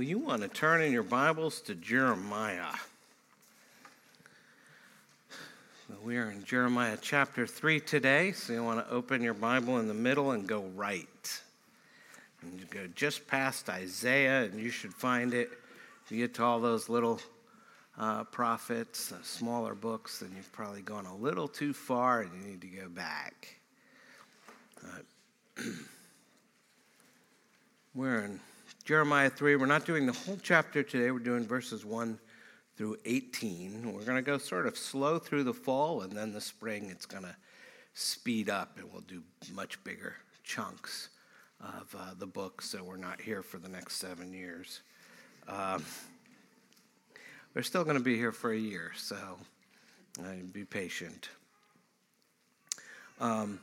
Well, you want to turn in your Bibles to Jeremiah. We are in Jeremiah chapter 3 today, so you want to open your Bible in the middle and go right. And you go just past Isaiah, and you should find it. You get to all those little uh, prophets, uh, smaller books, then you've probably gone a little too far and you need to go back. Uh, we're in Jeremiah 3. We're not doing the whole chapter today, we're doing verses 1 through 18. We're going to go sort of slow through the fall, and then the spring it's going to speed up, and we'll do much bigger chunks of uh, the book, so we're not here for the next seven years. Um, we're still going to be here for a year, so uh, be patient. Um,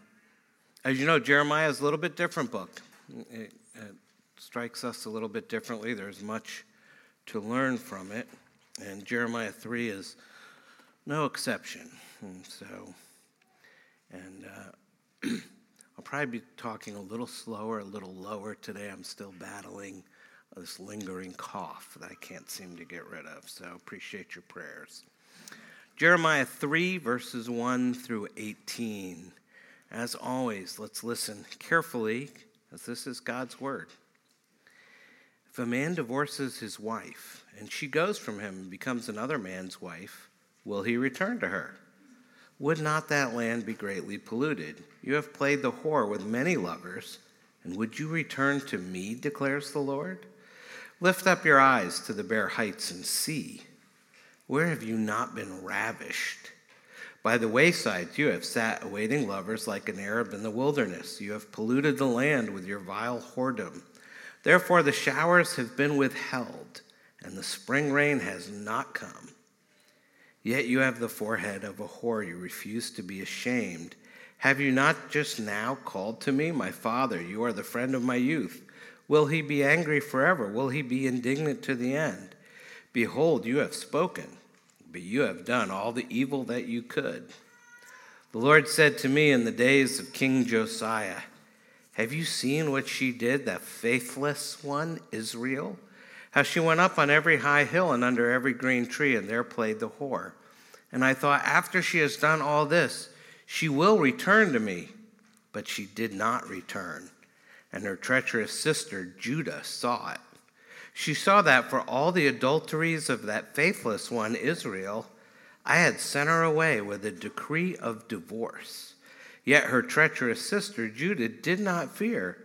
as you know, Jeremiah is a little bit different book. It, it strikes us a little bit differently. There's much to learn from it. And Jeremiah 3 is no exception. And so, and uh, I'll probably be talking a little slower, a little lower today. I'm still battling this lingering cough that I can't seem to get rid of. So appreciate your prayers. Jeremiah 3, verses 1 through 18. As always, let's listen carefully, as this is God's word. If a man divorces his wife, and she goes from him and becomes another man's wife, will he return to her? Would not that land be greatly polluted? You have played the whore with many lovers, and would you return to me, declares the Lord? Lift up your eyes to the bare heights and see. Where have you not been ravished? By the waysides you have sat awaiting lovers like an Arab in the wilderness. You have polluted the land with your vile whoredom. Therefore, the showers have been withheld, and the spring rain has not come. Yet you have the forehead of a whore. You refuse to be ashamed. Have you not just now called to me, my father? You are the friend of my youth. Will he be angry forever? Will he be indignant to the end? Behold, you have spoken, but you have done all the evil that you could. The Lord said to me in the days of King Josiah, have you seen what she did, that faithless one, Israel? How she went up on every high hill and under every green tree, and there played the whore. And I thought, after she has done all this, she will return to me. But she did not return. And her treacherous sister, Judah, saw it. She saw that for all the adulteries of that faithless one, Israel, I had sent her away with a decree of divorce. Yet her treacherous sister Judah did not fear,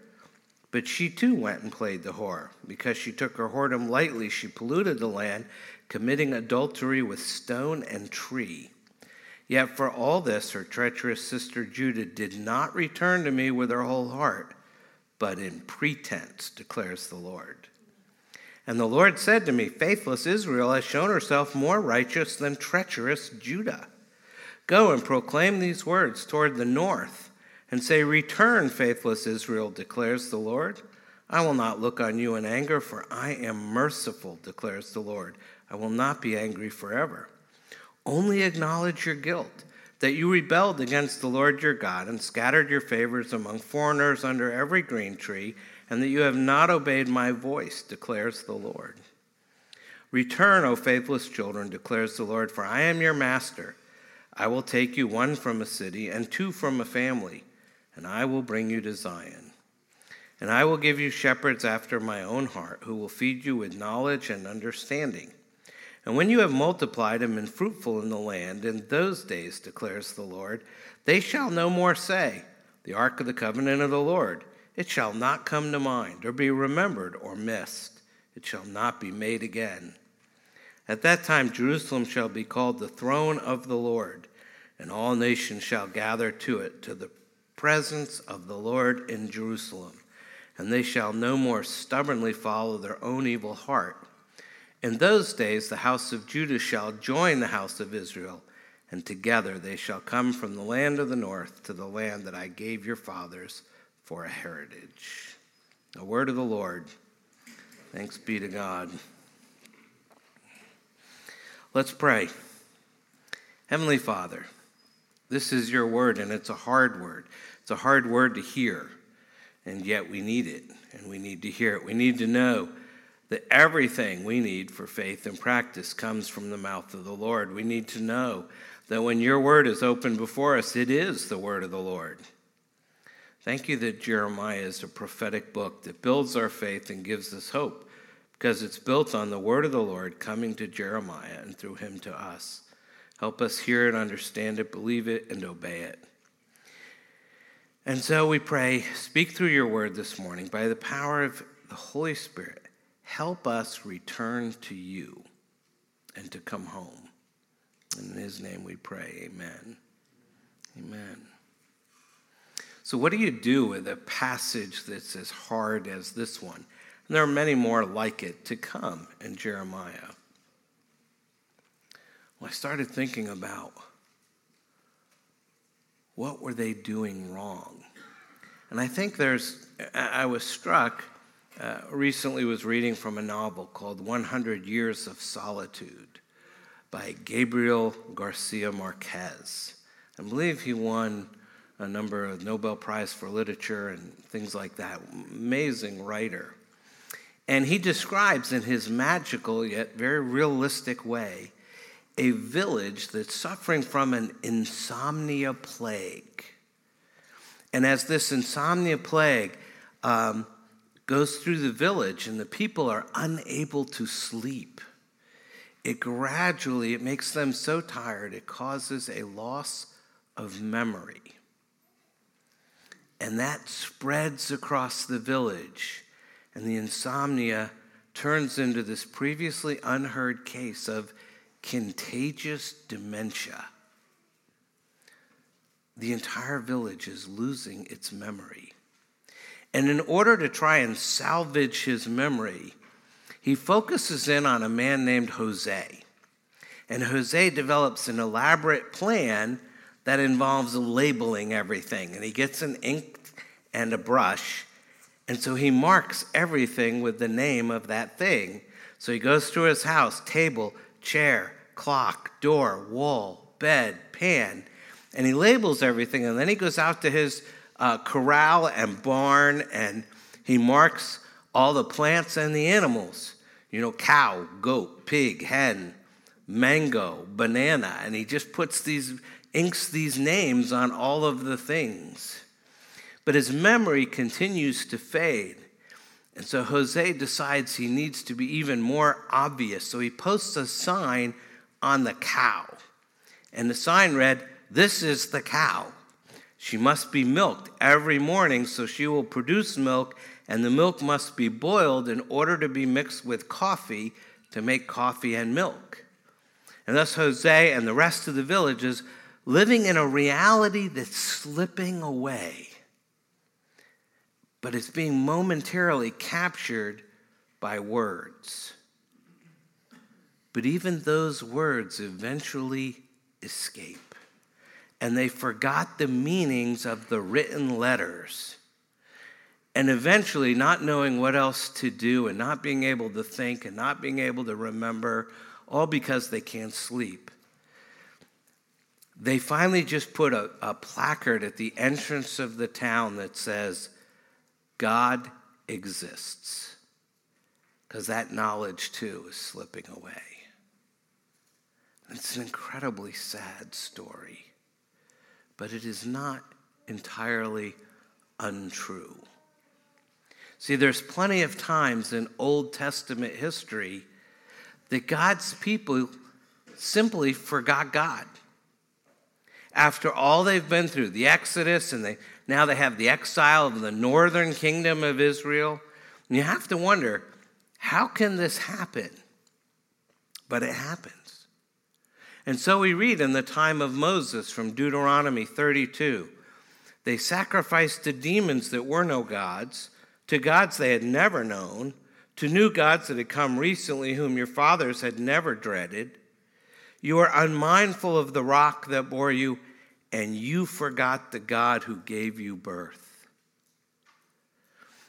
but she too went and played the whore. Because she took her whoredom lightly, she polluted the land, committing adultery with stone and tree. Yet for all this, her treacherous sister Judah did not return to me with her whole heart, but in pretense, declares the Lord. And the Lord said to me, Faithless Israel has shown herself more righteous than treacherous Judah. Go and proclaim these words toward the north and say, Return, faithless Israel, declares the Lord. I will not look on you in anger, for I am merciful, declares the Lord. I will not be angry forever. Only acknowledge your guilt, that you rebelled against the Lord your God and scattered your favors among foreigners under every green tree, and that you have not obeyed my voice, declares the Lord. Return, O faithless children, declares the Lord, for I am your master. I will take you one from a city and two from a family, and I will bring you to Zion. And I will give you shepherds after my own heart, who will feed you with knowledge and understanding. And when you have multiplied and been fruitful in the land, in those days, declares the Lord, they shall no more say, The ark of the covenant of the Lord. It shall not come to mind, or be remembered, or missed. It shall not be made again. At that time, Jerusalem shall be called the throne of the Lord, and all nations shall gather to it, to the presence of the Lord in Jerusalem. And they shall no more stubbornly follow their own evil heart. In those days, the house of Judah shall join the house of Israel, and together they shall come from the land of the north to the land that I gave your fathers for a heritage. A word of the Lord. Thanks be to God. Let's pray. Heavenly Father, this is your word, and it's a hard word. It's a hard word to hear, and yet we need it, and we need to hear it. We need to know that everything we need for faith and practice comes from the mouth of the Lord. We need to know that when your word is open before us, it is the word of the Lord. Thank you that Jeremiah is a prophetic book that builds our faith and gives us hope because it's built on the word of the Lord coming to Jeremiah and through him to us. Help us hear it, understand it, believe it, and obey it. And so we pray, speak through your word this morning by the power of the Holy Spirit. Help us return to you and to come home. In his name we pray, amen. Amen. So, what do you do with a passage that's as hard as this one? And there are many more like it to come in Jeremiah. Well, I started thinking about what were they doing wrong? And I think there's, I was struck, uh, recently was reading from a novel called 100 Years of Solitude by Gabriel Garcia Marquez. I believe he won a number of Nobel Prize for Literature and things like that. Amazing writer. And he describes in his magical yet very realistic way a village that's suffering from an insomnia plague. And as this insomnia plague um, goes through the village and the people are unable to sleep, it gradually it makes them so tired it causes a loss of memory. And that spreads across the village, and the insomnia turns into this previously unheard case of contagious dementia. The entire village is losing its memory. And in order to try and salvage his memory, he focuses in on a man named Jose. And Jose develops an elaborate plan that involves labeling everything. And he gets an ink and a brush. And so he marks everything with the name of that thing. So he goes through his house table, chair, clock, door, wall, bed, pan, and he labels everything. And then he goes out to his uh, corral and barn and he marks all the plants and the animals. You know, cow, goat, pig, hen, mango, banana. And he just puts these, inks these names on all of the things. But his memory continues to fade. And so Jose decides he needs to be even more obvious. So he posts a sign on the cow. And the sign read, This is the cow. She must be milked every morning so she will produce milk, and the milk must be boiled in order to be mixed with coffee to make coffee and milk. And thus, Jose and the rest of the village is living in a reality that's slipping away, but it's being momentarily captured by words. But even those words eventually escape. And they forgot the meanings of the written letters. And eventually, not knowing what else to do and not being able to think and not being able to remember, all because they can't sleep, they finally just put a, a placard at the entrance of the town that says, God exists. Because that knowledge too is slipping away. It's an incredibly sad story, but it is not entirely untrue. See, there's plenty of times in Old Testament history that God's people simply forgot God. After all they've been through, the Exodus, and they, now they have the exile of the northern kingdom of Israel, and you have to wonder how can this happen? But it happens. And so we read in the time of Moses from Deuteronomy 32 they sacrificed to demons that were no gods, to gods they had never known, to new gods that had come recently, whom your fathers had never dreaded. You are unmindful of the rock that bore you, and you forgot the God who gave you birth.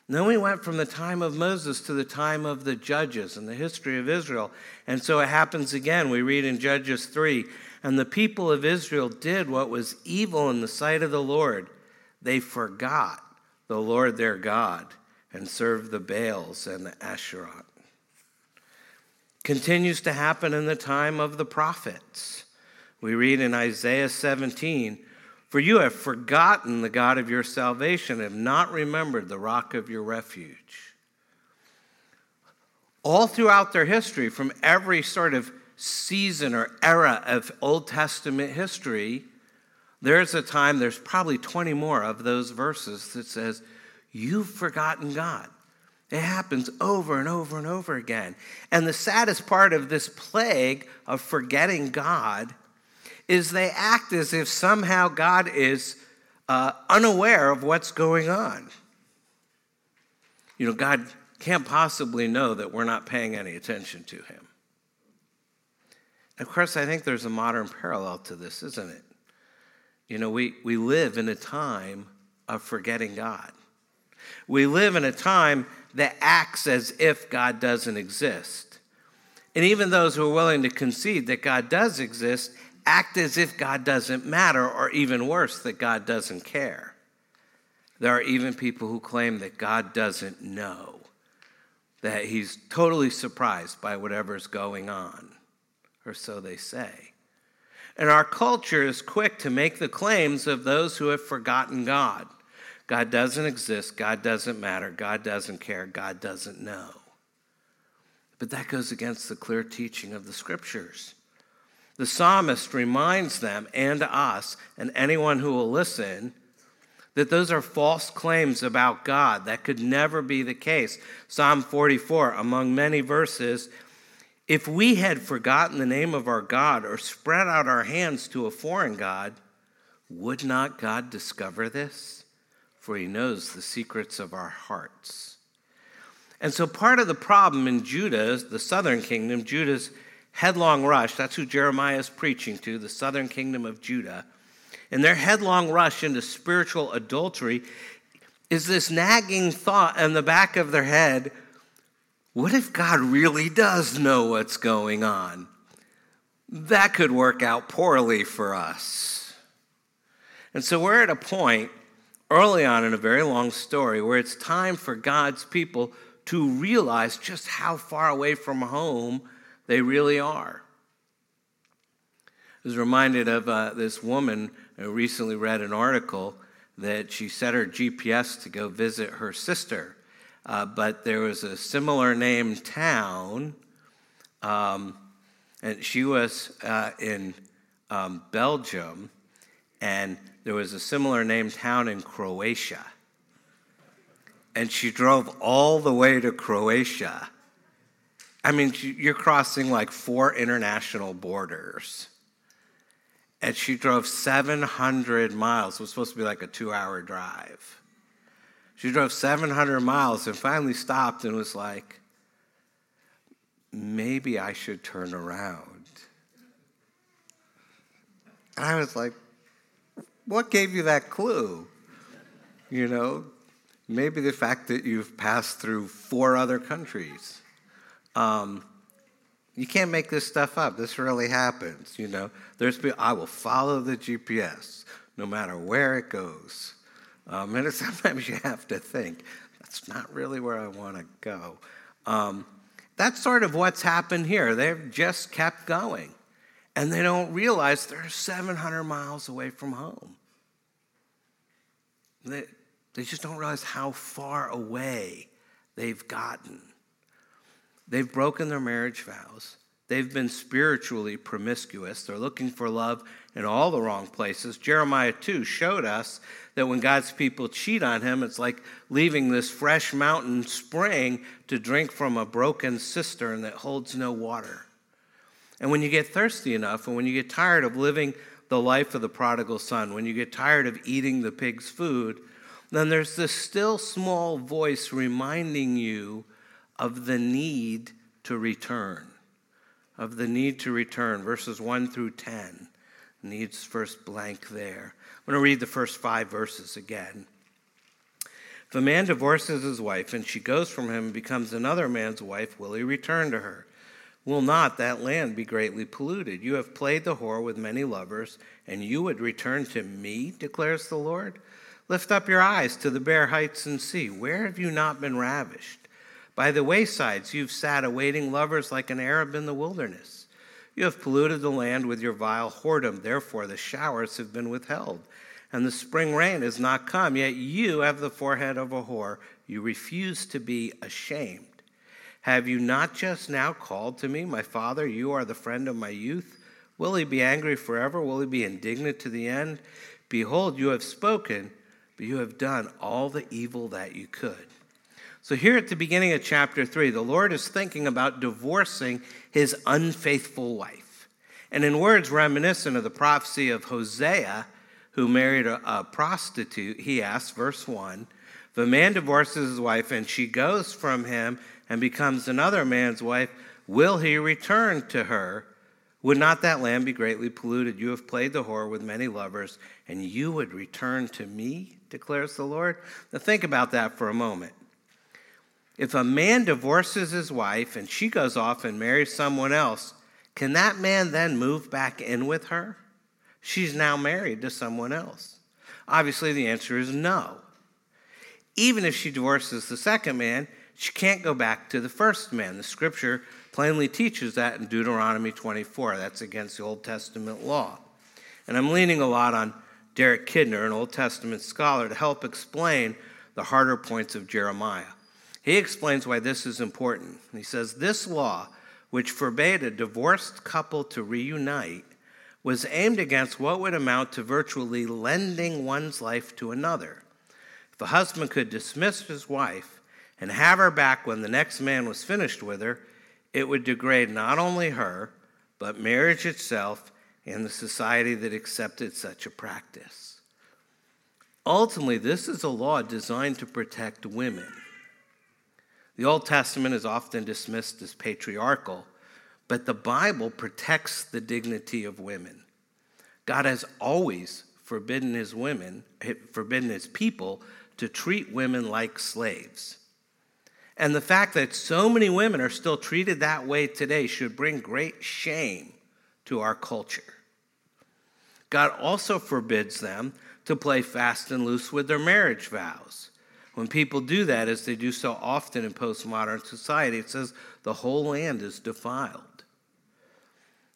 then we went from the time of Moses to the time of the judges and the history of Israel. And so it happens again. We read in Judges 3 And the people of Israel did what was evil in the sight of the Lord. They forgot the Lord their God and served the Baals and the Asherah. Continues to happen in the time of the prophets. We read in Isaiah 17, For you have forgotten the God of your salvation, have not remembered the rock of your refuge. All throughout their history, from every sort of season or era of Old Testament history, there's a time, there's probably 20 more of those verses that says, You've forgotten God. It happens over and over and over again. And the saddest part of this plague of forgetting God is they act as if somehow God is uh, unaware of what's going on. You know, God can't possibly know that we're not paying any attention to him. Of course, I think there's a modern parallel to this, isn't it? You know, we, we live in a time of forgetting God. We live in a time that acts as if God doesn't exist. And even those who are willing to concede that God does exist act as if God doesn't matter, or even worse, that God doesn't care. There are even people who claim that God doesn't know, that he's totally surprised by whatever's going on, or so they say. And our culture is quick to make the claims of those who have forgotten God. God doesn't exist. God doesn't matter. God doesn't care. God doesn't know. But that goes against the clear teaching of the scriptures. The psalmist reminds them and us and anyone who will listen that those are false claims about God. That could never be the case. Psalm 44, among many verses, if we had forgotten the name of our God or spread out our hands to a foreign God, would not God discover this? for he knows the secrets of our hearts. And so, part of the problem in Judah, the southern kingdom, Judah's headlong rush, that's who Jeremiah is preaching to, the southern kingdom of Judah, and their headlong rush into spiritual adultery is this nagging thought in the back of their head what if God really does know what's going on? That could work out poorly for us. And so we're at a point early on in a very long story where it's time for God's people to realize just how far away from home they really are. I was reminded of uh, this woman who recently read an article that she set her GPS to go visit her sister, uh, but there was a similar named town, um, and she was uh, in um, Belgium, and there was a similar named town in Croatia. And she drove all the way to Croatia. I mean, you're crossing like four international borders. And she drove 700 miles. It was supposed to be like a two hour drive. She drove 700 miles and finally stopped and was like, maybe I should turn around. And I was like, what gave you that clue? You know, maybe the fact that you've passed through four other countries. Um, you can't make this stuff up. This really happens. You know, there's I will follow the GPS no matter where it goes. Um, and sometimes you have to think that's not really where I want to go. Um, that's sort of what's happened here. They've just kept going and they don't realize they're 700 miles away from home. They, they just don't realize how far away they've gotten. They've broken their marriage vows. They've been spiritually promiscuous. They're looking for love in all the wrong places. Jeremiah 2 showed us that when God's people cheat on him, it's like leaving this fresh mountain spring to drink from a broken cistern that holds no water. And when you get thirsty enough, and when you get tired of living the life of the prodigal son, when you get tired of eating the pig's food, then there's this still small voice reminding you of the need to return. Of the need to return. Verses 1 through 10 needs first blank there. I'm going to read the first five verses again. If a man divorces his wife and she goes from him and becomes another man's wife, will he return to her? will not that land be greatly polluted? You have played the whore with many lovers, and you would return to me, declares the Lord. Lift up your eyes to the bare heights and see. Where have you not been ravished? By the waysides, you've sat awaiting lovers like an Arab in the wilderness. You have polluted the land with your vile whoredom. Therefore, the showers have been withheld, and the spring rain has not come. Yet you have the forehead of a whore. You refuse to be ashamed. Have you not just now called to me, My father, you are the friend of my youth? Will he be angry forever? Will he be indignant to the end? Behold, you have spoken, but you have done all the evil that you could. So, here at the beginning of chapter 3, the Lord is thinking about divorcing his unfaithful wife. And in words reminiscent of the prophecy of Hosea, who married a, a prostitute, he asks, verse 1 If a man divorces his wife and she goes from him and becomes another man's wife, will he return to her? Would not that land be greatly polluted? You have played the whore with many lovers, and you would return to me, declares the Lord. Now, think about that for a moment. If a man divorces his wife and she goes off and marries someone else, can that man then move back in with her? She's now married to someone else. Obviously, the answer is no. Even if she divorces the second man, she can't go back to the first man. The scripture plainly teaches that in Deuteronomy 24. That's against the Old Testament law. And I'm leaning a lot on Derek Kidner, an Old Testament scholar, to help explain the harder points of Jeremiah. He explains why this is important. He says, This law, which forbade a divorced couple to reunite, was aimed against what would amount to virtually lending one's life to another. If a husband could dismiss his wife and have her back when the next man was finished with her, it would degrade not only her, but marriage itself and the society that accepted such a practice. Ultimately, this is a law designed to protect women. The Old Testament is often dismissed as patriarchal, but the Bible protects the dignity of women. God has always forbidden his women, eh, forbidden his people to treat women like slaves. And the fact that so many women are still treated that way today should bring great shame to our culture. God also forbids them to play fast and loose with their marriage vows. When people do that, as they do so often in postmodern society, it says the whole land is defiled.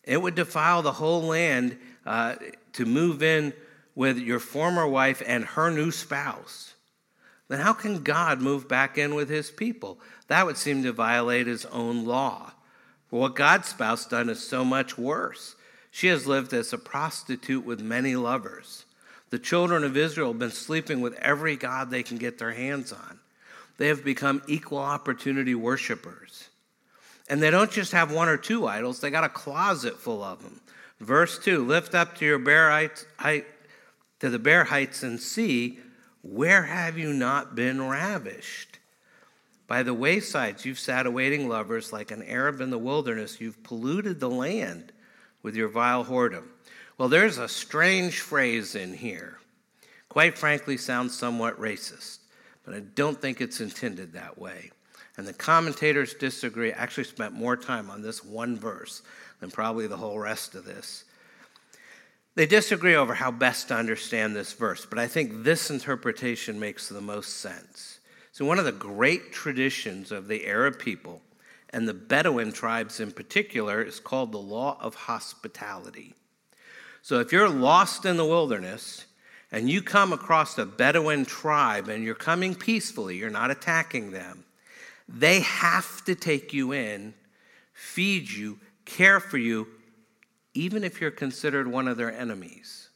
It would defile the whole land uh, to move in with your former wife and her new spouse. Then how can God move back in with his people? That would seem to violate his own law. For what God's spouse done is so much worse. She has lived as a prostitute with many lovers. The children of Israel have been sleeping with every God they can get their hands on. They have become equal opportunity worshipers. And they don't just have one or two idols, they got a closet full of them. Verse 2 Lift up to your bare heights, height, to the bare heights and see, where have you not been ravished? By the waysides you've sat awaiting lovers like an Arab in the wilderness. You've polluted the land with your vile whoredom. Well, there's a strange phrase in here. Quite frankly, sounds somewhat racist, but I don't think it's intended that way. And the commentators disagree. I actually spent more time on this one verse than probably the whole rest of this. They disagree over how best to understand this verse, but I think this interpretation makes the most sense. So, one of the great traditions of the Arab people, and the Bedouin tribes in particular, is called the law of hospitality. So if you're lost in the wilderness and you come across a Bedouin tribe and you're coming peacefully, you're not attacking them, they have to take you in, feed you, care for you, even if you're considered one of their enemies.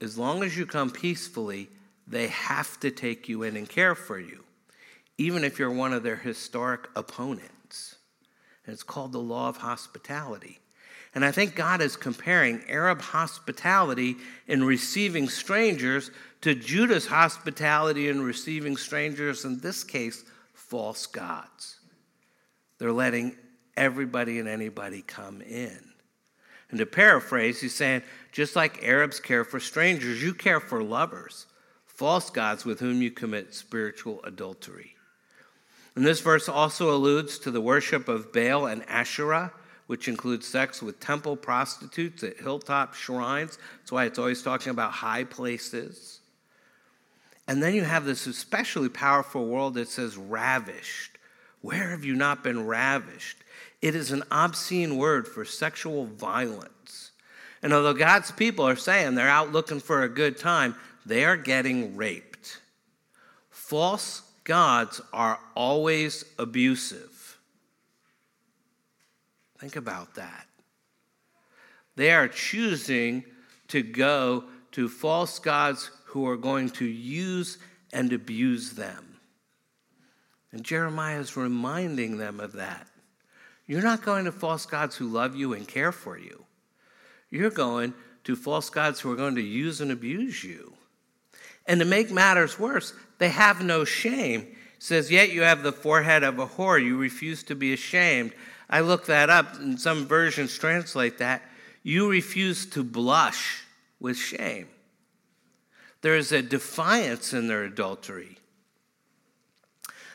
As long as you come peacefully, they have to take you in and care for you, even if you're one of their historic opponents. And it's called the law of hospitality. And I think God is comparing Arab hospitality in receiving strangers to Judah's hospitality in receiving strangers, in this case, false gods. They're letting everybody and anybody come in. And to paraphrase, he's saying, just like Arabs care for strangers, you care for lovers, false gods with whom you commit spiritual adultery. And this verse also alludes to the worship of Baal and Asherah which includes sex with temple prostitutes at hilltop shrines. That's why it's always talking about high places. And then you have this especially powerful word that says ravished, Where have you not been ravished? It is an obscene word for sexual violence. And although God's people are saying they're out looking for a good time, they are getting raped. False gods are always abusive. Think about that. They are choosing to go to false gods who are going to use and abuse them. And Jeremiah is reminding them of that. You're not going to false gods who love you and care for you. You're going to false gods who are going to use and abuse you. And to make matters worse, they have no shame. It says, Yet you have the forehead of a whore. You refuse to be ashamed. I looked that up, and some versions translate that. You refuse to blush with shame. There is a defiance in their adultery.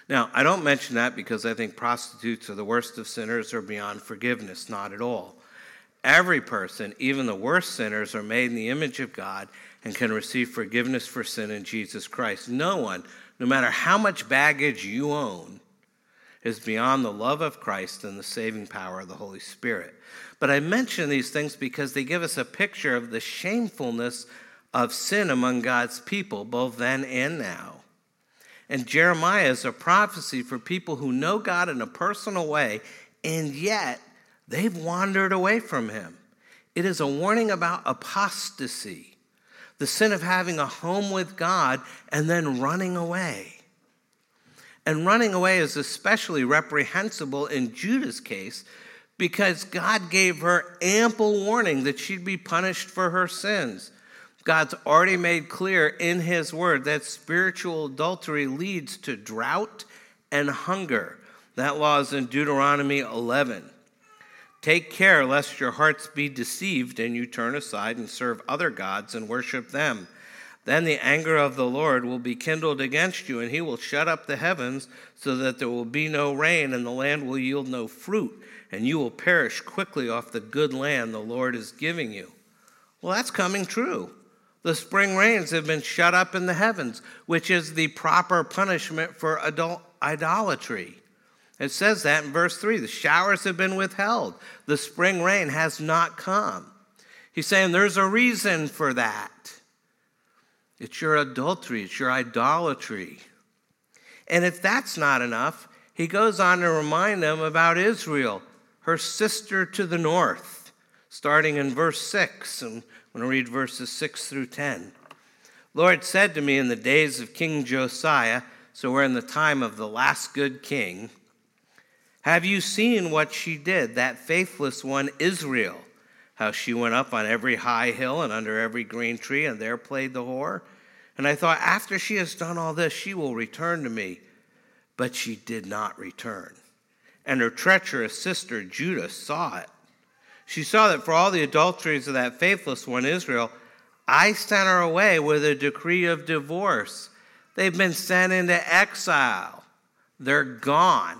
Now, I don't mention that because I think prostitutes are the worst of sinners or beyond forgiveness. Not at all. Every person, even the worst sinners, are made in the image of God and can receive forgiveness for sin in Jesus Christ. No one, no matter how much baggage you own, is beyond the love of Christ and the saving power of the Holy Spirit. But I mention these things because they give us a picture of the shamefulness of sin among God's people, both then and now. And Jeremiah is a prophecy for people who know God in a personal way, and yet they've wandered away from Him. It is a warning about apostasy, the sin of having a home with God and then running away. And running away is especially reprehensible in Judah's case because God gave her ample warning that she'd be punished for her sins. God's already made clear in His Word that spiritual adultery leads to drought and hunger. That law is in Deuteronomy 11. Take care lest your hearts be deceived and you turn aside and serve other gods and worship them. Then the anger of the Lord will be kindled against you, and he will shut up the heavens so that there will be no rain, and the land will yield no fruit, and you will perish quickly off the good land the Lord is giving you. Well, that's coming true. The spring rains have been shut up in the heavens, which is the proper punishment for adult idolatry. It says that in verse 3 the showers have been withheld, the spring rain has not come. He's saying there's a reason for that. It's your adultery, it's your idolatry. And if that's not enough, he goes on to remind them about Israel, her sister to the north, starting in verse 6. And I'm going to read verses 6 through 10. Lord said to me in the days of King Josiah, so we're in the time of the last good king, have you seen what she did, that faithless one, Israel? How she went up on every high hill and under every green tree, and there played the whore? And I thought, after she has done all this, she will return to me. But she did not return. And her treacherous sister Judah saw it she saw that for all the adulteries of that faithless one, Israel, I sent her away with a decree of divorce. They've been sent into exile, they're gone.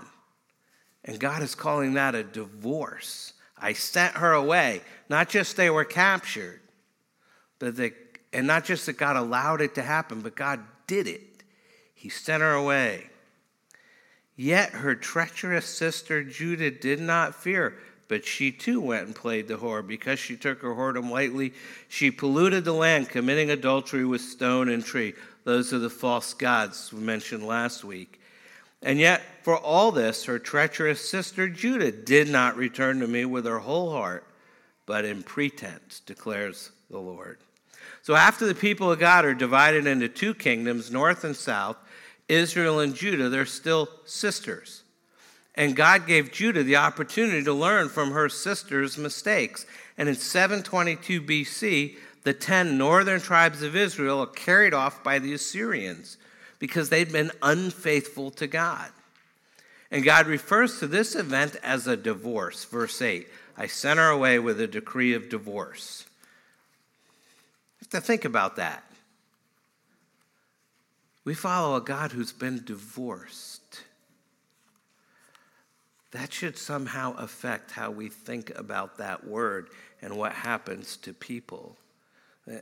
And God is calling that a divorce. I sent her away. Not just they were captured, but they, and not just that God allowed it to happen, but God did it. He sent her away. Yet her treacherous sister Judah did not fear but she too went and played the whore. Because she took her whoredom lightly, she polluted the land, committing adultery with stone and tree. Those are the false gods we mentioned last week. And yet, for all this, her treacherous sister Judah did not return to me with her whole heart, but in pretense, declares the Lord. So, after the people of God are divided into two kingdoms, north and south, Israel and Judah, they're still sisters. And God gave Judah the opportunity to learn from her sister's mistakes. And in 722 BC, the 10 northern tribes of Israel are carried off by the Assyrians because they'd been unfaithful to God. And God refers to this event as a divorce. Verse 8 I sent her away with a decree of divorce. You have to think about that. We follow a God who's been divorced that should somehow affect how we think about that word and what happens to people.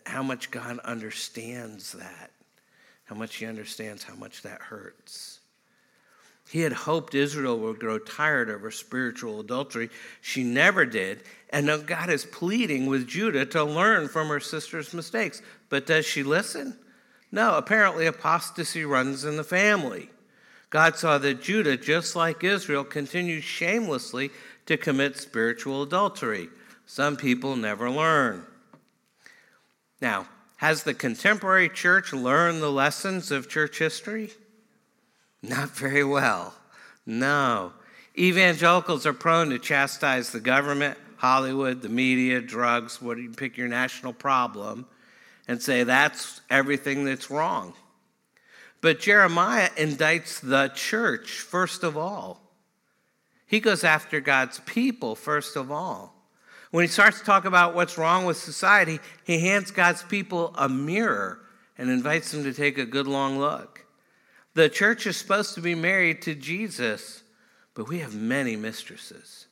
How much God understands that, how much He understands how much that hurts. He had hoped Israel would grow tired of her spiritual adultery. She never did. And now God is pleading with Judah to learn from her sister's mistakes. But does she listen? No, apparently apostasy runs in the family. God saw that Judah, just like Israel, continued shamelessly to commit spiritual adultery. Some people never learn. Now, has the contemporary church learned the lessons of church history? Not very well. No. Evangelicals are prone to chastise the government, Hollywood, the media, drugs, what do you pick your national problem, and say that's everything that's wrong. But Jeremiah indicts the church first of all. He goes after God's people first of all. When he starts to talk about what's wrong with society, he hands God's people a mirror and invites them to take a good long look. The church is supposed to be married to Jesus, but we have many mistresses.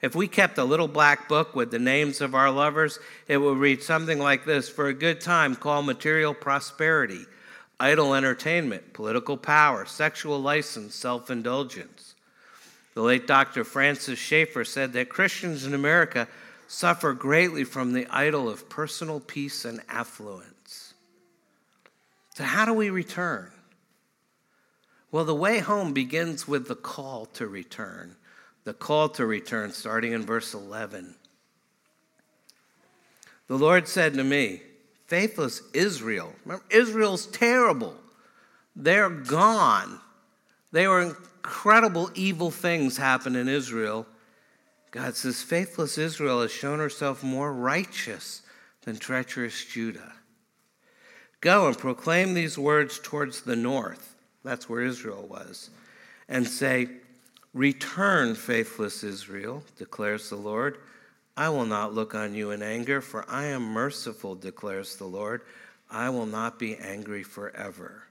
If we kept a little black book with the names of our lovers, it would read something like this For a good time, call material prosperity, idle entertainment, political power, sexual license, self indulgence. The late Dr. Francis Schaeffer said that Christians in America suffer greatly from the idol of personal peace and affluence. So, how do we return? Well, the way home begins with the call to return. The call to return, starting in verse 11. The Lord said to me, Faithless Israel. Remember, Israel's terrible. They're gone. There were incredible evil things happened in Israel God says, Faithless Israel has shown herself more righteous than treacherous Judah. Go and proclaim these words towards the north. That's where Israel was. And say, Return, faithless Israel, declares the Lord. I will not look on you in anger, for I am merciful, declares the Lord. I will not be angry forever.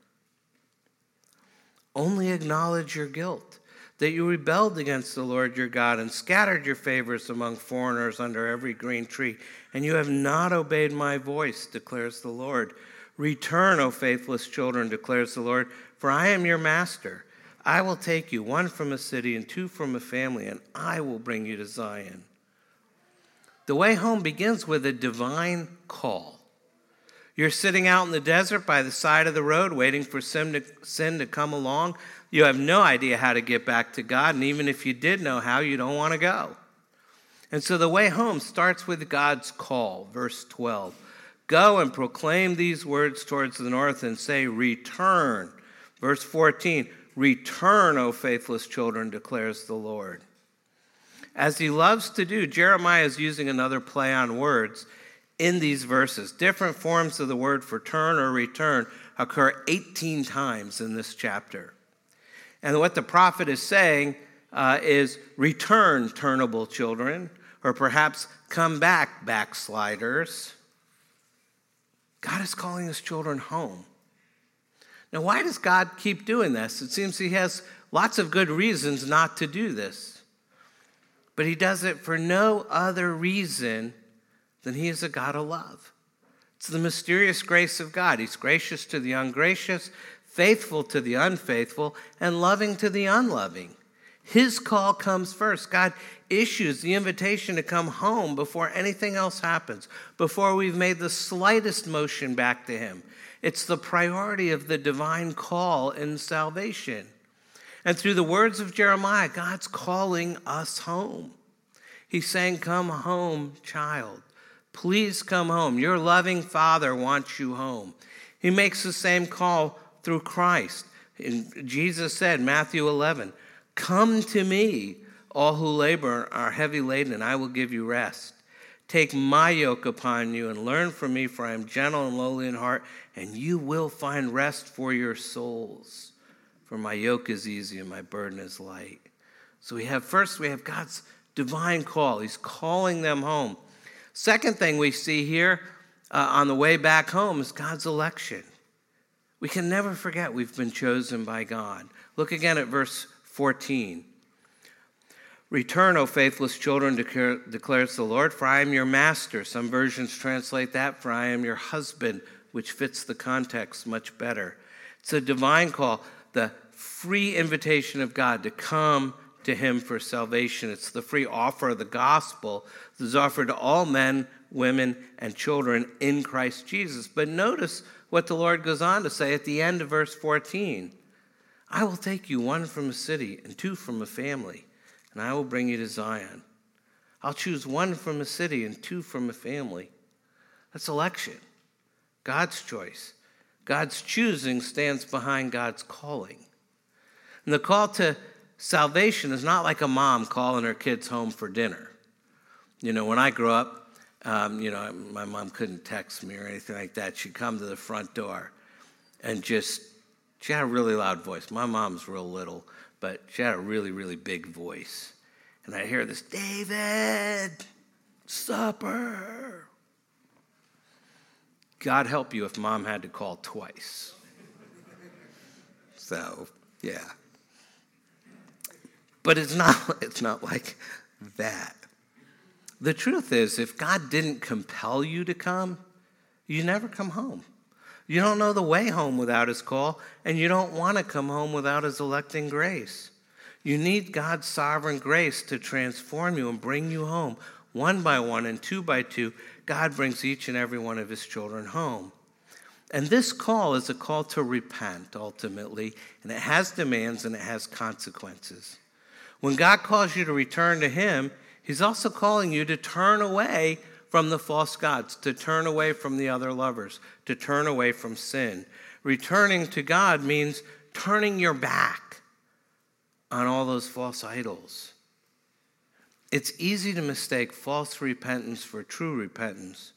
Only acknowledge your guilt that you rebelled against the Lord your God and scattered your favors among foreigners under every green tree, and you have not obeyed my voice, declares the Lord. Return, O faithless children, declares the Lord, for I am your master. I will take you, one from a city and two from a family, and I will bring you to Zion. The way home begins with a divine call. You're sitting out in the desert by the side of the road waiting for sin to, sin to come along you have no idea how to get back to God. And even if you did know how, you don't want to go. And so the way home starts with God's call, verse 12. Go and proclaim these words towards the north and say, Return. Verse 14, Return, O faithless children, declares the Lord. As he loves to do, Jeremiah is using another play on words in these verses. Different forms of the word for turn or return occur 18 times in this chapter. And what the prophet is saying uh, is return, turnable children, or perhaps come back, backsliders. God is calling his children home. Now, why does God keep doing this? It seems he has lots of good reasons not to do this. But he does it for no other reason than he is a God of love. It's the mysterious grace of God. He's gracious to the ungracious, faithful to the unfaithful, and loving to the unloving. His call comes first. God issues the invitation to come home before anything else happens, before we've made the slightest motion back to Him. It's the priority of the divine call in salvation. And through the words of Jeremiah, God's calling us home. He's saying, Come home, child. Please come home. Your loving Father wants you home. He makes the same call through Christ. And Jesus said, Matthew 11, Come to me, all who labor are heavy laden, and I will give you rest. Take my yoke upon you and learn from me, for I am gentle and lowly in heart, and you will find rest for your souls. For my yoke is easy and my burden is light. So we have first, we have God's divine call. He's calling them home. Second thing we see here uh, on the way back home is God's election. We can never forget we've been chosen by God. Look again at verse 14. Return, O faithless children, declares the Lord, for I am your master. Some versions translate that, for I am your husband, which fits the context much better. It's a divine call. The free invitation of God to come to him for salvation. It's the free offer of the gospel that is offered to all men, women, and children in Christ Jesus. But notice what the Lord goes on to say at the end of verse 14 I will take you one from a city and two from a family, and I will bring you to Zion. I'll choose one from a city and two from a family. That's election, God's choice. God's choosing stands behind God's calling. And the call to salvation is not like a mom calling her kids home for dinner. You know, when I grew up, um, you know, my mom couldn't text me or anything like that. She'd come to the front door and just, she had a really loud voice. My mom's real little, but she had a really, really big voice. And I hear this, David, supper. God help you if mom had to call twice. So, yeah. But it's not, it's not like that. The truth is, if God didn't compel you to come, you never come home. You don't know the way home without His call, and you don't want to come home without His electing grace. You need God's sovereign grace to transform you and bring you home. One by one and two by two, God brings each and every one of His children home. And this call is a call to repent, ultimately, and it has demands and it has consequences. When God calls you to return to Him, He's also calling you to turn away from the false gods, to turn away from the other lovers, to turn away from sin. Returning to God means turning your back on all those false idols. It's easy to mistake false repentance for true repentance.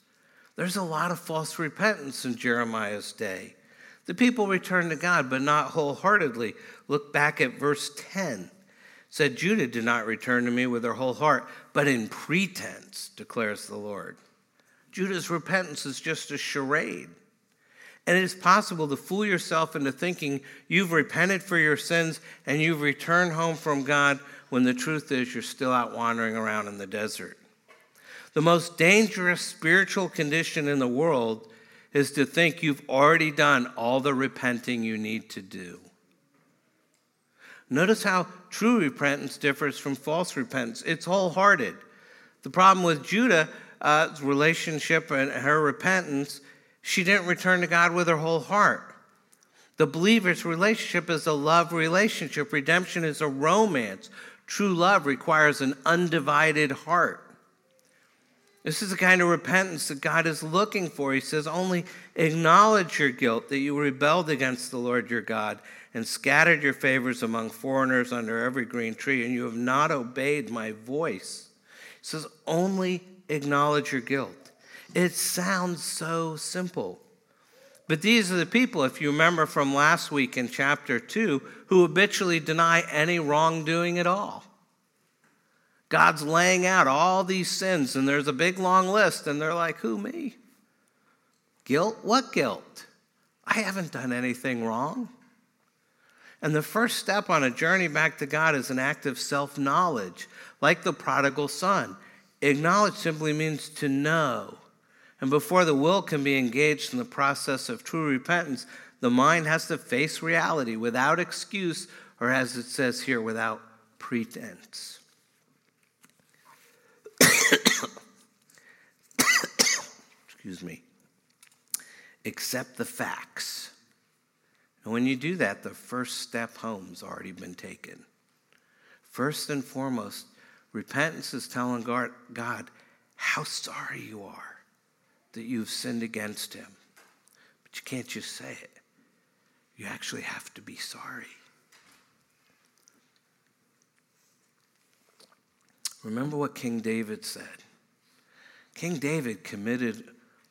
There's a lot of false repentance in Jeremiah's day. The people returned to God, but not wholeheartedly. Look back at verse 10 said, Judah did not return to me with her whole heart, but in pretense, declares the Lord. Judah's repentance is just a charade. And it is possible to fool yourself into thinking you've repented for your sins and you've returned home from God when the truth is you're still out wandering around in the desert. The most dangerous spiritual condition in the world is to think you've already done all the repenting you need to do. Notice how true repentance differs from false repentance. It's wholehearted. The problem with Judah's uh, relationship and her repentance, she didn't return to God with her whole heart. The believer's relationship is a love relationship. Redemption is a romance. True love requires an undivided heart. This is the kind of repentance that God is looking for. He says, Only acknowledge your guilt, that you rebelled against the Lord your God and scattered your favors among foreigners under every green tree, and you have not obeyed my voice. He says, Only acknowledge your guilt. It sounds so simple. But these are the people, if you remember from last week in chapter 2, who habitually deny any wrongdoing at all. God's laying out all these sins, and there's a big long list, and they're like, Who, me? Guilt? What guilt? I haven't done anything wrong. And the first step on a journey back to God is an act of self knowledge, like the prodigal son. Acknowledge simply means to know. And before the will can be engaged in the process of true repentance, the mind has to face reality without excuse, or as it says here, without pretense. Excuse me. Accept the facts. And when you do that, the first step home's already been taken. First and foremost, repentance is telling God, how sorry you are that you've sinned against him. But you can't just say it. You actually have to be sorry. Remember what King David said. King David committed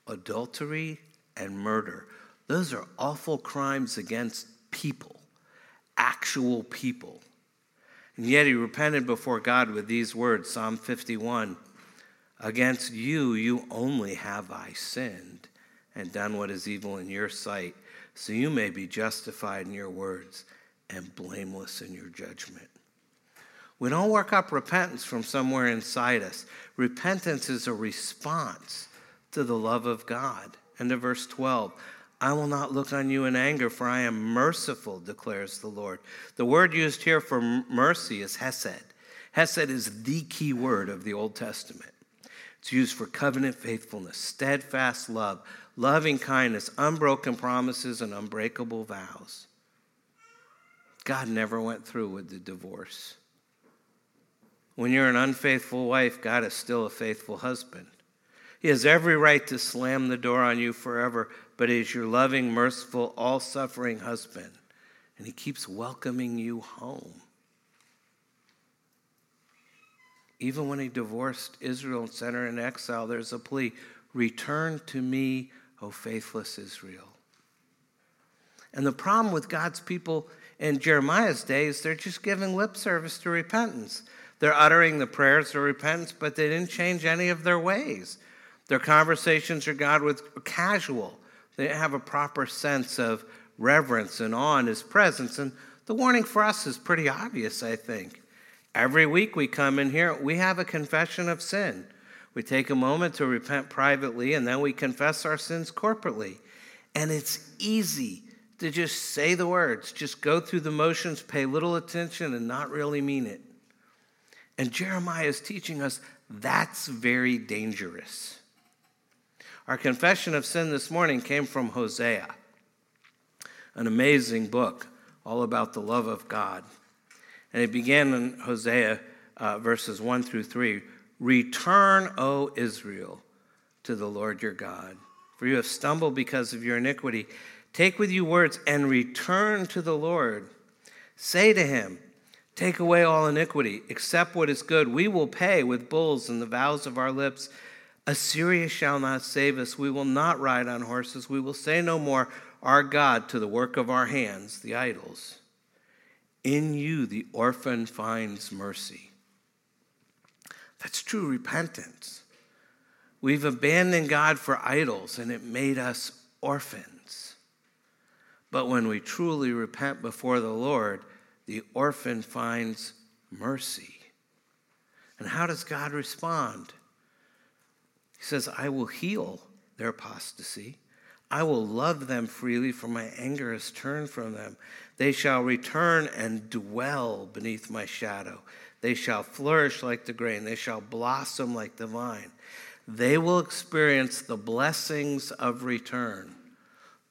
adultery and murder. Those are awful crimes against people, actual people. And yet he repented before God with these words Psalm 51 Against you, you only have I sinned and done what is evil in your sight, so you may be justified in your words and blameless in your judgment. We don't work up repentance from somewhere inside us. Repentance is a response to the love of God. And to verse 12, I will not look on you in anger, for I am merciful, declares the Lord. The word used here for mercy is hesed. Hesed is the key word of the Old Testament. It's used for covenant faithfulness, steadfast love, loving kindness, unbroken promises, and unbreakable vows. God never went through with the divorce. When you're an unfaithful wife, God is still a faithful husband. He has every right to slam the door on you forever, but is your loving, merciful, all suffering husband, and He keeps welcoming you home. Even when He divorced Israel and sent her in exile, there's a plea Return to me, O faithless Israel. And the problem with God's people in Jeremiah's day is they're just giving lip service to repentance. They're uttering the prayers of repentance, but they didn't change any of their ways. Their conversations are God with casual. They didn't have a proper sense of reverence and awe in His presence. And the warning for us is pretty obvious, I think. Every week we come in here, we have a confession of sin. We take a moment to repent privately, and then we confess our sins corporately. And it's easy to just say the words, just go through the motions, pay little attention, and not really mean it. And Jeremiah is teaching us that's very dangerous. Our confession of sin this morning came from Hosea, an amazing book all about the love of God. And it began in Hosea uh, verses 1 through 3 Return, O Israel, to the Lord your God, for you have stumbled because of your iniquity. Take with you words and return to the Lord. Say to him, Take away all iniquity, accept what is good. We will pay with bulls and the vows of our lips. Assyria shall not save us. We will not ride on horses. We will say no more, Our God, to the work of our hands, the idols. In you, the orphan finds mercy. That's true repentance. We've abandoned God for idols, and it made us orphans. But when we truly repent before the Lord, the orphan finds mercy. And how does God respond? He says, I will heal their apostasy. I will love them freely, for my anger has turned from them. They shall return and dwell beneath my shadow. They shall flourish like the grain, they shall blossom like the vine. They will experience the blessings of return.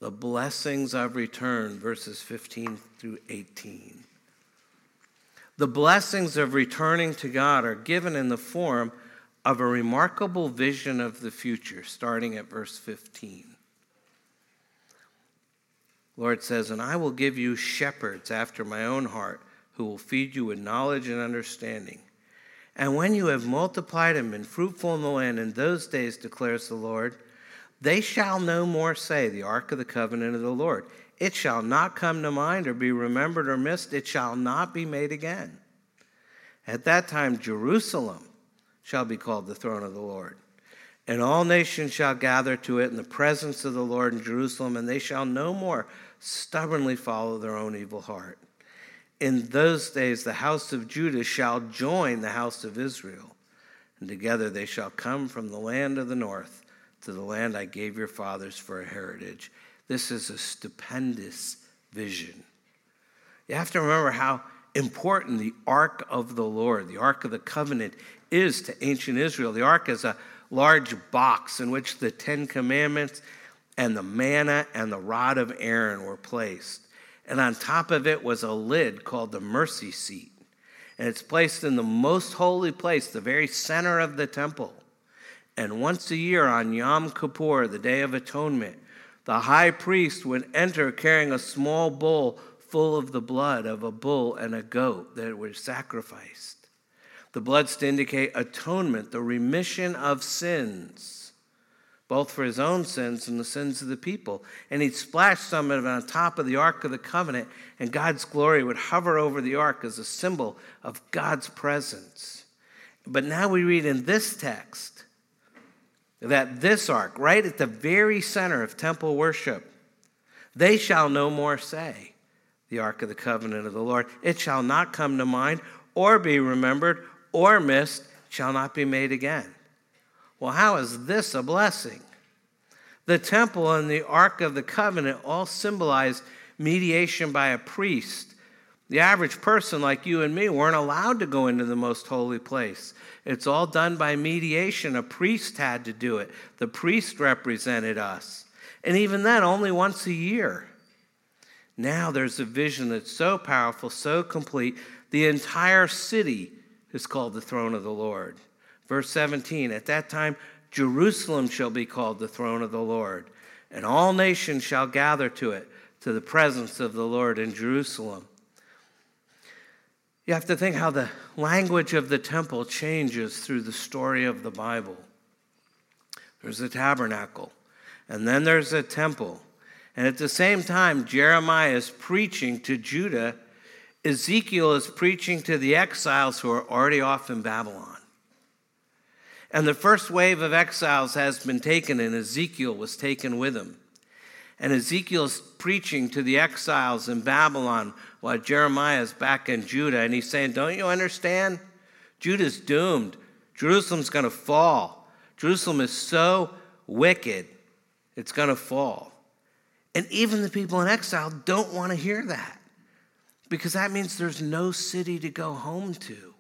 The blessings of return, verses 15 through 18. The blessings of returning to God are given in the form of a remarkable vision of the future, starting at verse 15. Lord says, And I will give you shepherds after my own heart, who will feed you with knowledge and understanding. And when you have multiplied and been fruitful in the land in those days, declares the Lord, they shall no more say, The ark of the covenant of the Lord. It shall not come to mind or be remembered or missed. It shall not be made again. At that time, Jerusalem shall be called the throne of the Lord. And all nations shall gather to it in the presence of the Lord in Jerusalem, and they shall no more stubbornly follow their own evil heart. In those days, the house of Judah shall join the house of Israel, and together they shall come from the land of the north to the land I gave your fathers for a heritage. This is a stupendous vision. You have to remember how important the ark of the Lord, the ark of the covenant, is to ancient Israel. The ark is a large box in which the Ten Commandments and the manna and the rod of Aaron were placed. And on top of it was a lid called the mercy seat. And it's placed in the most holy place, the very center of the temple. And once a year on Yom Kippur, the Day of Atonement, the high priest would enter carrying a small bowl full of the blood of a bull and a goat that were sacrificed. The blood's to indicate atonement, the remission of sins, both for his own sins and the sins of the people. And he'd splash some of it on top of the Ark of the Covenant, and God's glory would hover over the Ark as a symbol of God's presence. But now we read in this text that this ark, right at the very center of temple worship, they shall no more say, the ark of the covenant of the Lord. It shall not come to mind or be remembered or missed shall not be made again. Well, how is this a blessing? The temple and the Ark of the Covenant all symbolize mediation by a priest. The average person like you and me weren't allowed to go into the most holy place. It's all done by mediation. A priest had to do it, the priest represented us. And even then, only once a year. Now there's a vision that's so powerful, so complete, the entire city is called the throne of the Lord. Verse 17 At that time, Jerusalem shall be called the throne of the Lord, and all nations shall gather to it, to the presence of the Lord in Jerusalem. You have to think how the language of the temple changes through the story of the Bible. There's a tabernacle, and then there's a temple. And at the same time, Jeremiah is preaching to Judah, Ezekiel is preaching to the exiles who are already off in Babylon. And the first wave of exiles has been taken, and Ezekiel was taken with him. And Ezekiel's preaching to the exiles in Babylon while Jeremiah is back in Judah. And he's saying, Don't you understand? Judah's doomed. Jerusalem's going to fall. Jerusalem is so wicked, it's going to fall. And even the people in exile don't want to hear that because that means there's no city to go home to.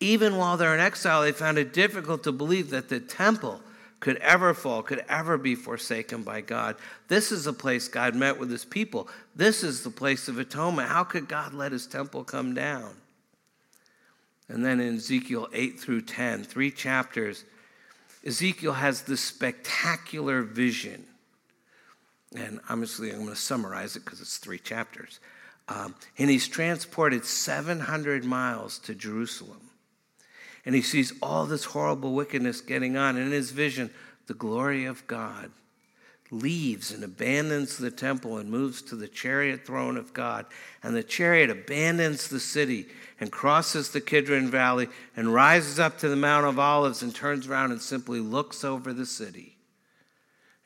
Even while they're in exile, they found it difficult to believe that the temple could ever fall, could ever be forsaken by God. This is the place God met with his people. This is the place of atonement. How could God let his temple come down? And then in Ezekiel 8 through 10, three chapters, Ezekiel has this spectacular vision. And obviously, I'm going to summarize it because it's three chapters. Um, and he's transported 700 miles to Jerusalem and he sees all this horrible wickedness getting on. And in his vision, the glory of God leaves and abandons the temple and moves to the chariot throne of God. And the chariot abandons the city and crosses the Kidron Valley and rises up to the Mount of Olives and turns around and simply looks over the city.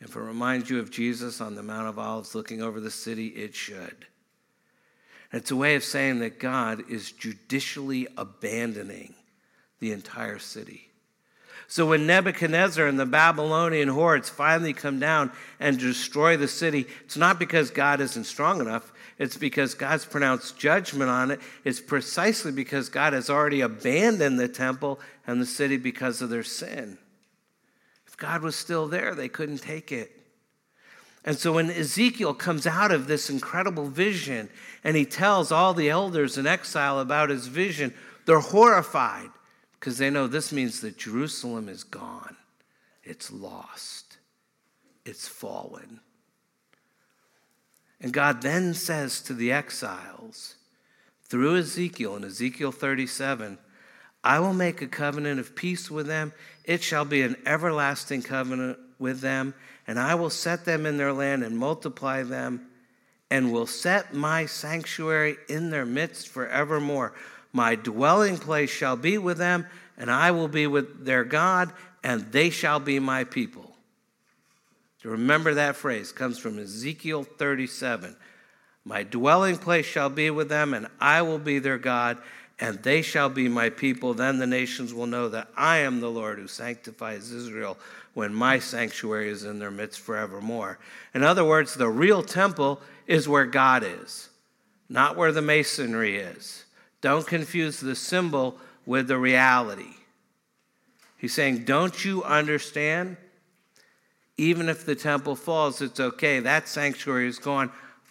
If it reminds you of Jesus on the Mount of Olives looking over the city, it should. It's a way of saying that God is judicially abandoning the entire city. So when Nebuchadnezzar and the Babylonian hordes finally come down and destroy the city, it's not because God isn't strong enough. It's because God's pronounced judgment on it. It's precisely because God has already abandoned the temple and the city because of their sin. If God was still there, they couldn't take it. And so when Ezekiel comes out of this incredible vision and he tells all the elders in exile about his vision, they're horrified because they know this means that Jerusalem is gone, it's lost, it's fallen. And God then says to the exiles through Ezekiel in Ezekiel 37 I will make a covenant of peace with them. It shall be an everlasting covenant with them, and I will set them in their land and multiply them, and will set my sanctuary in their midst forevermore. My dwelling place shall be with them, and I will be with their God, and they shall be my people. To remember that phrase comes from Ezekiel 37. My dwelling place shall be with them, and I will be their God, and they shall be my people. Then the nations will know that I am the Lord who sanctifies Israel when my sanctuary is in their midst forevermore. In other words, the real temple is where God is, not where the masonry is. Don't confuse the symbol with the reality. He's saying, Don't you understand? Even if the temple falls, it's okay. That sanctuary is gone.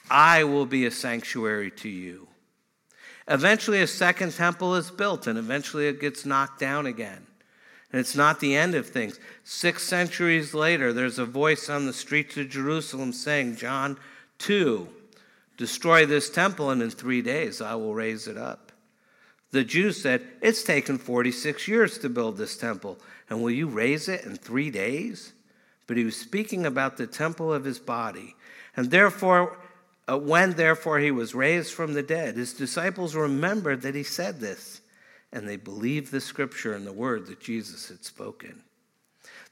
I will be a sanctuary to you. Eventually, a second temple is built, and eventually it gets knocked down again. And it's not the end of things. Six centuries later, there's a voice on the streets of Jerusalem saying, John 2, destroy this temple, and in three days I will raise it up. The Jews said, It's taken 46 years to build this temple, and will you raise it in three days? But he was speaking about the temple of his body. And therefore, uh, when therefore he was raised from the dead, his disciples remembered that he said this, and they believed the scripture and the word that Jesus had spoken.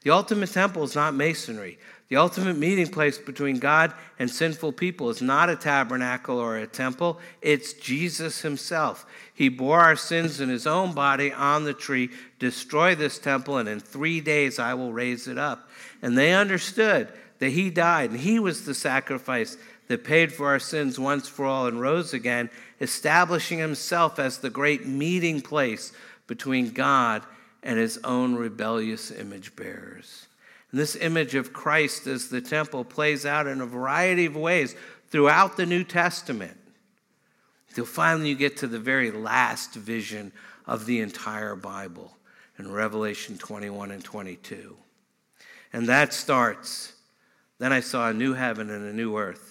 The ultimate temple is not masonry. The ultimate meeting place between God and sinful people is not a tabernacle or a temple, it's Jesus himself. He bore our sins in his own body on the tree. Destroy this temple, and in three days I will raise it up. And they understood that he died, and he was the sacrifice that paid for our sins once for all and rose again, establishing himself as the great meeting place between God and his own rebellious image bearers. And this image of Christ as the temple plays out in a variety of ways throughout the New Testament. Until finally you get to the very last vision of the entire Bible in Revelation 21 and 22. And that starts Then I saw a new heaven and a new earth.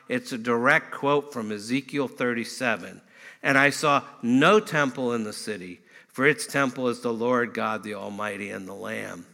It's a direct quote from Ezekiel 37. And I saw no temple in the city for its temple is the Lord God, the Almighty, and the Lamb.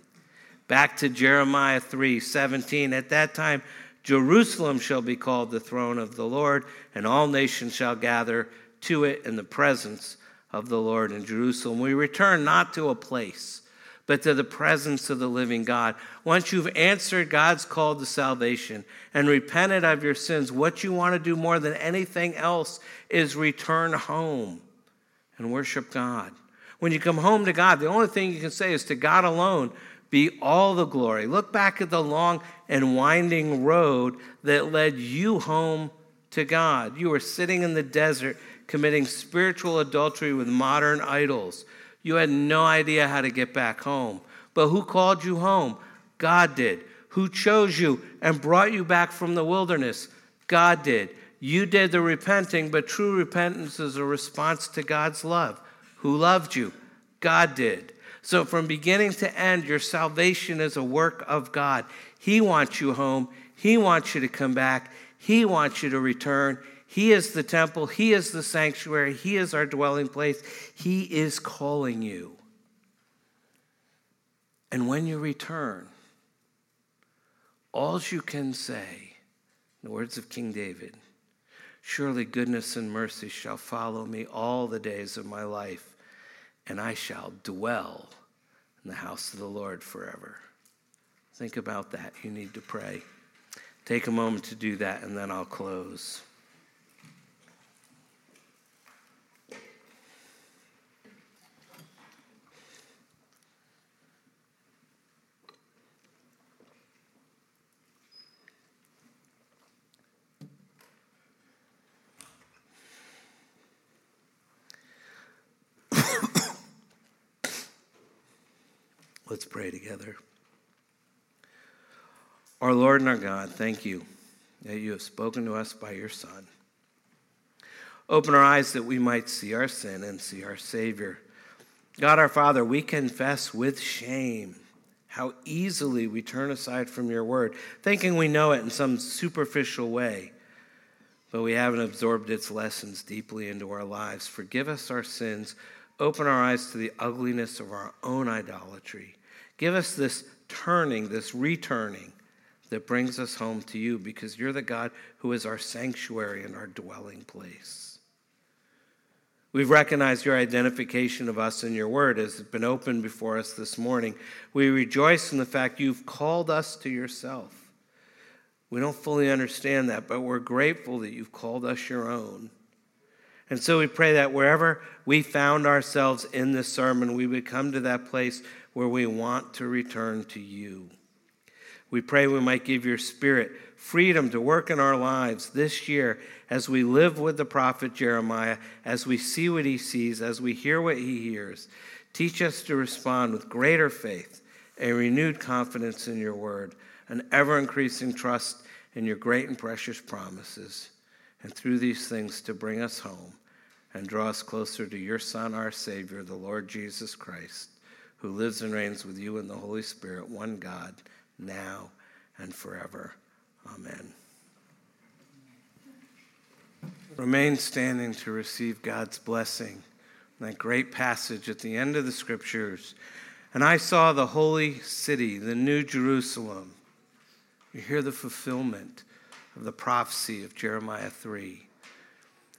Back to Jeremiah 3 17. At that time, Jerusalem shall be called the throne of the Lord, and all nations shall gather to it in the presence of the Lord in Jerusalem. We return not to a place, but to the presence of the living God. Once you've answered God's call to salvation and repented of your sins, what you want to do more than anything else is return home and worship God. When you come home to God, the only thing you can say is to God alone be all the glory. Look back at the long and winding road that led you home to God. You were sitting in the desert committing spiritual adultery with modern idols. You had no idea how to get back home. But who called you home? God did. Who chose you and brought you back from the wilderness? God did. You did the repenting, but true repentance is a response to God's love. Who loved you? God did. So, from beginning to end, your salvation is a work of God. He wants you home. He wants you to come back. He wants you to return. He is the temple. He is the sanctuary. He is our dwelling place. He is calling you. And when you return, all you can say, in the words of King David, Surely goodness and mercy shall follow me all the days of my life, and I shall dwell in the house of the Lord forever. Think about that. You need to pray. Take a moment to do that, and then I'll close. Let's pray together. Our Lord and our God, thank you that you have spoken to us by your Son. Open our eyes that we might see our sin and see our Savior. God our Father, we confess with shame how easily we turn aside from your word, thinking we know it in some superficial way, but we haven't absorbed its lessons deeply into our lives. Forgive us our sins. Open our eyes to the ugliness of our own idolatry Give us this turning, this returning that brings us home to you because you're the God who is our sanctuary and our dwelling place. We've recognized your identification of us in your word as it's been opened before us this morning. We rejoice in the fact you've called us to yourself. We don't fully understand that, but we're grateful that you've called us your own. And so we pray that wherever we found ourselves in this sermon, we would come to that place where we want to return to you. We pray we might give your spirit freedom to work in our lives this year as we live with the prophet Jeremiah, as we see what he sees, as we hear what he hears. Teach us to respond with greater faith, a renewed confidence in your word, an ever increasing trust in your great and precious promises, and through these things to bring us home and draw us closer to your Son, our Savior, the Lord Jesus Christ who lives and reigns with you in the Holy Spirit, one God, now and forever. Amen. Remain standing to receive God's blessing. That great passage at the end of the scriptures. And I saw the holy city, the new Jerusalem. You hear the fulfillment of the prophecy of Jeremiah 3.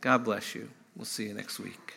God bless you. We'll see you next week.